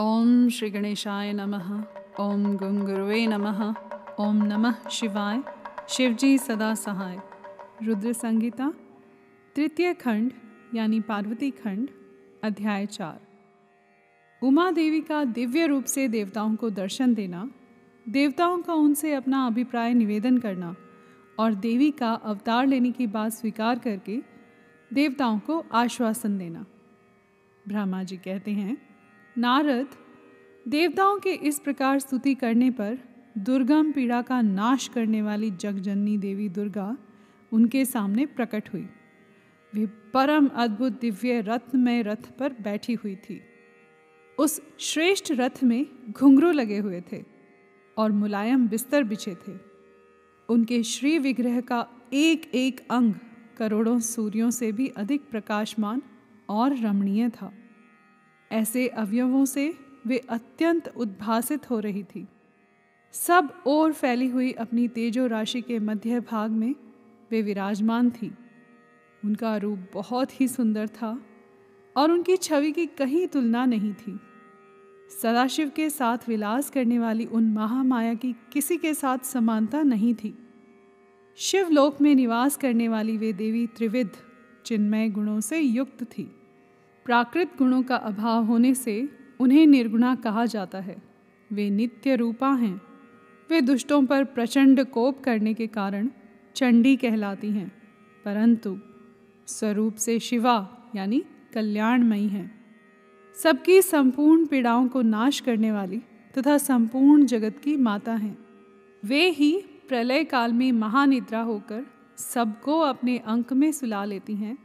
ओम श्री गणेशाय नमः। ओम गुंगुरुवे नमः। ओम नमः शिवाय। शिवजी सदा सहाय। रुद्र संगीता तृतीय खंड, यानी पार्वती खंड, अध्याय चार। उमा देवी का दिव्य रूप से देवताओं को दर्शन देना, देवताओं का उनसे अपना अभिप्राय निवेदन करना और देवी का अवतार लेने की बात स्वीकार करके देवताओं को आश्वासन देना। ब्रह्मा जी कहते हैं नारद, देवताओं के इस प्रकार स्तुति करने पर दुर्गम पीड़ा का नाश करने वाली जगजननी देवी दुर्गा उनके सामने प्रकट हुई। वे परम अद्भुत दिव्य रत्नमय रथ पर बैठी हुई थी। उस श्रेष्ठ रथ में घुंघरू लगे हुए थे और मुलायम बिस्तर बिछे थे। उनके श्री विग्रह का एक एक अंग करोड़ों सूर्यों से भी अधिक प्रकाशमान और रमणीय था। ऐसे अवयवों से वे अत्यंत उद्भासित हो रही थी। सब ओर फैली हुई अपनी तेजो राशि के मध्य भाग में वे विराजमान थी। उनका रूप बहुत ही सुंदर था और उनकी छवि की कहीं तुलना नहीं थी। सदाशिव के साथ विलास करने वाली उन महामाया की किसी के साथ समानता नहीं थी। शिवलोक में निवास करने वाली वे देवी त्रिविध चिन्मय गुणों से युक्त थी। प्राकृत गुणों का अभाव होने से उन्हें निर्गुणा कहा जाता है। वे नित्य रूपा हैं। वे दुष्टों पर प्रचंड कोप करने के कारण चंडी कहलाती हैं, परंतु स्वरूप से शिवा, यानी कल्याणमयी हैं। सबकी संपूर्ण पीड़ाओं को नाश करने वाली तथा संपूर्ण जगत की माता हैं। वे ही प्रलय काल में महानिद्रा होकर सबको अपने अंक में सुला लेती हैं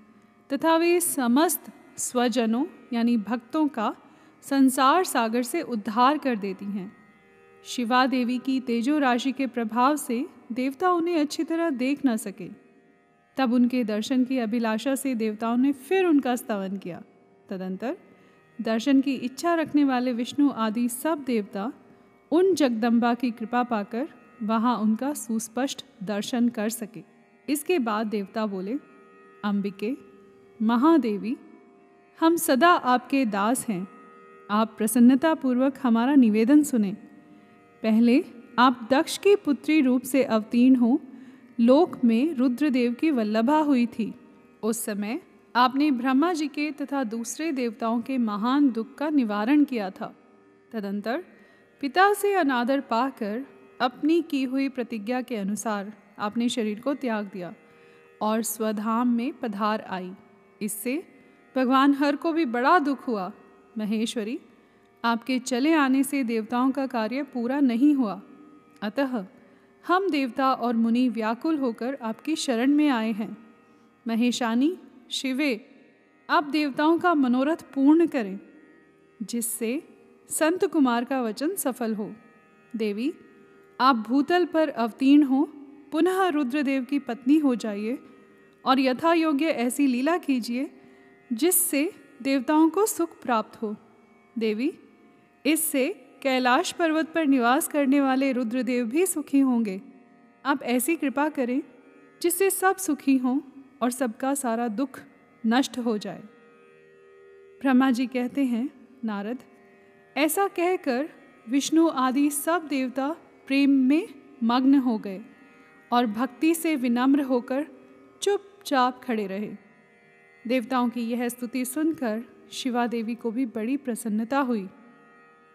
तथा वे समस्त स्वजनों, यानी भक्तों का संसार सागर से उद्धार कर देती हैं। शिवा देवी की तेजो राशि के प्रभाव से देवता उन्हें अच्छी तरह देख न सके। तब उनके दर्शन की अभिलाषा से देवताओं ने फिर उनका स्तवन किया। तदंतर दर्शन की इच्छा रखने वाले विष्णु आदि सब देवता उन जगदम्बा की कृपा पाकर वहाँ उनका सुस्पष्ट दर्शन कर सके। इसके बाद देवता बोले, अंबिके, महादेवी हम सदा आपके दास हैं। आप प्रसन्नतापूर्वक हमारा निवेदन सुने। पहले आप दक्ष की पुत्री रूप से अवतीर्ण हो। लोक में रुद्रदेव की वल्लभा हुई थी। उस समय आपने ब्रह्मा जी के तथा दूसरे देवताओं के महान दुख का निवारण किया था। तदंतर पिता से अनादर पाकर अपनी की हुई प्रतिज्ञा के अनुसार आपने शरीर को त्याग दिया और स्वधाम में पधार आई। इससे भगवान हर को भी बड़ा दुख हुआ। महेश्वरी, आपके चले आने से देवताओं का कार्य पूरा नहीं हुआ। अतः हम देवता और मुनि व्याकुल होकर आपकी शरण में आए हैं। महेशानी, शिवे, आप देवताओं का मनोरथ पूर्ण करें, जिससे संत कुमार का वचन सफल हो। देवी, आप भूतल पर अवतीर्ण हो, पुनः रुद्रदेव की पत्नी हो जाइए और यथा योग्य ऐसी लीला कीजिए जिससे देवताओं को सुख प्राप्त हो। देवी, इससे कैलाश पर्वत पर निवास करने वाले रुद्रदेव भी सुखी होंगे। आप ऐसी कृपा करें, जिससे सब सुखी हों और सबका सारा दुख नष्ट हो जाए। ब्रह्मा जी कहते हैं, नारद, ऐसा कहकर विष्णु आदि सब देवता प्रेम में मग्न हो गए और भक्ति से विनम्र होकर चुपचाप खड़े रहे। देवताओं की यह स्तुति सुनकर शिवा देवी को भी बड़ी प्रसन्नता हुई।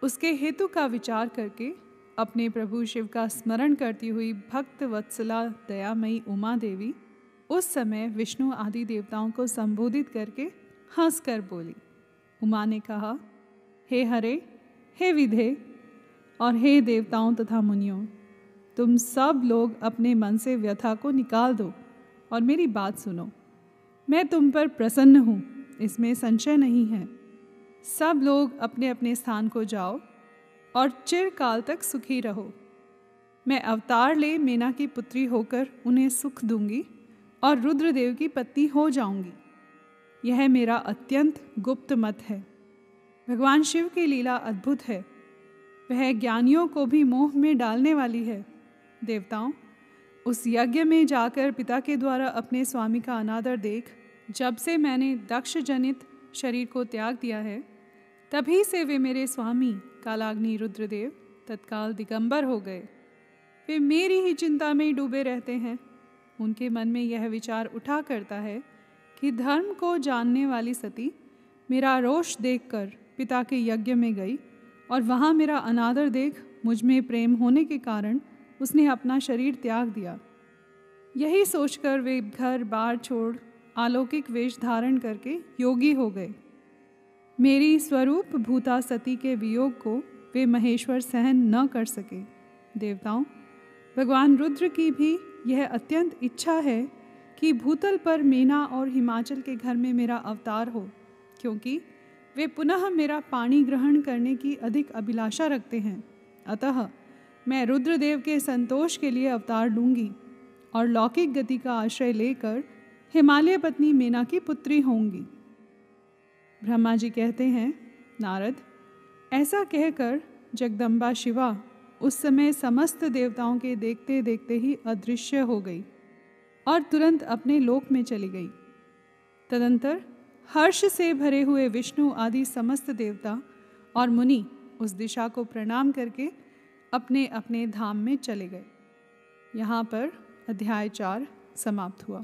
उसके हेतु का विचार करके अपने प्रभु शिव का स्मरण करती हुई भक्त वत्सला दयामयी उमा देवी उस समय विष्णु आदि देवताओं को संबोधित करके हंस कर बोली। उमा ने कहा, हे हरे, हे विधे और हे देवताओं तथा मुनियों, तुम सब लोग अपने मन से व्यथा को निकाल दो और मेरी बात सुनो। मैं तुम पर प्रसन्न हूँ, इसमें संशय नहीं है। सब लोग अपने अपने स्थान को जाओ और चिरकाल तक सुखी रहो। मैं अवतार ले मेना की पुत्री होकर उन्हें सुख दूँगी और रुद्रदेव की पत्नी हो जाऊँगी। यह मेरा अत्यंत गुप्त मत है। भगवान शिव की लीला अद्भुत है। वह ज्ञानियों को भी मोह में डालने वाली है। देवताओं, उस यज्ञ में जाकर पिता के द्वारा अपने स्वामी का अनादर देख जब से मैंने दक्ष जनित शरीर को त्याग दिया है, तभी से वे मेरे स्वामी कालाग्नि रुद्रदेव तत्काल दिगंबर हो गए। वे मेरी ही चिंता में डूबे रहते हैं। उनके मन में यह विचार उठा करता है कि धर्म को जानने वाली सती मेरा रोष देखकर पिता के यज्ञ में गई और वहाँ मेरा अनादर देख मुझमें प्रेम होने के कारण उसने अपना शरीर त्याग दिया। यही सोचकर वे घर बार छोड़ अलौकिक वेश धारण करके योगी हो गए। मेरी स्वरूप भूता सती के वियोग को वे महेश्वर सहन न कर सके। देवताओं, भगवान रुद्र की भी यह अत्यंत इच्छा है कि भूतल पर मीना और हिमाचल के घर में मेरा अवतार हो, क्योंकि वे पुनः मेरा पानी ग्रहण करने की अधिक अभिलाषा रखते हैं। अतः मैं रुद्रदेव के संतोष के लिए अवतार लूँगी और लौकिक गति का आश्रय लेकर हिमालय पत्नी मीना की पुत्री होंगी। ब्रह्मा जी कहते हैं, नारद, ऐसा कहकर जगदम्बा शिवा उस समय समस्त देवताओं के देखते देखते ही अदृश्य हो गई और तुरंत अपने लोक में चली गई। तदंतर हर्ष से भरे हुए विष्णु आदि समस्त देवता और मुनि उस दिशा को प्रणाम करके अपने अपने धाम में चले गए। यहाँ पर अध्याय चार समाप्त हुआ।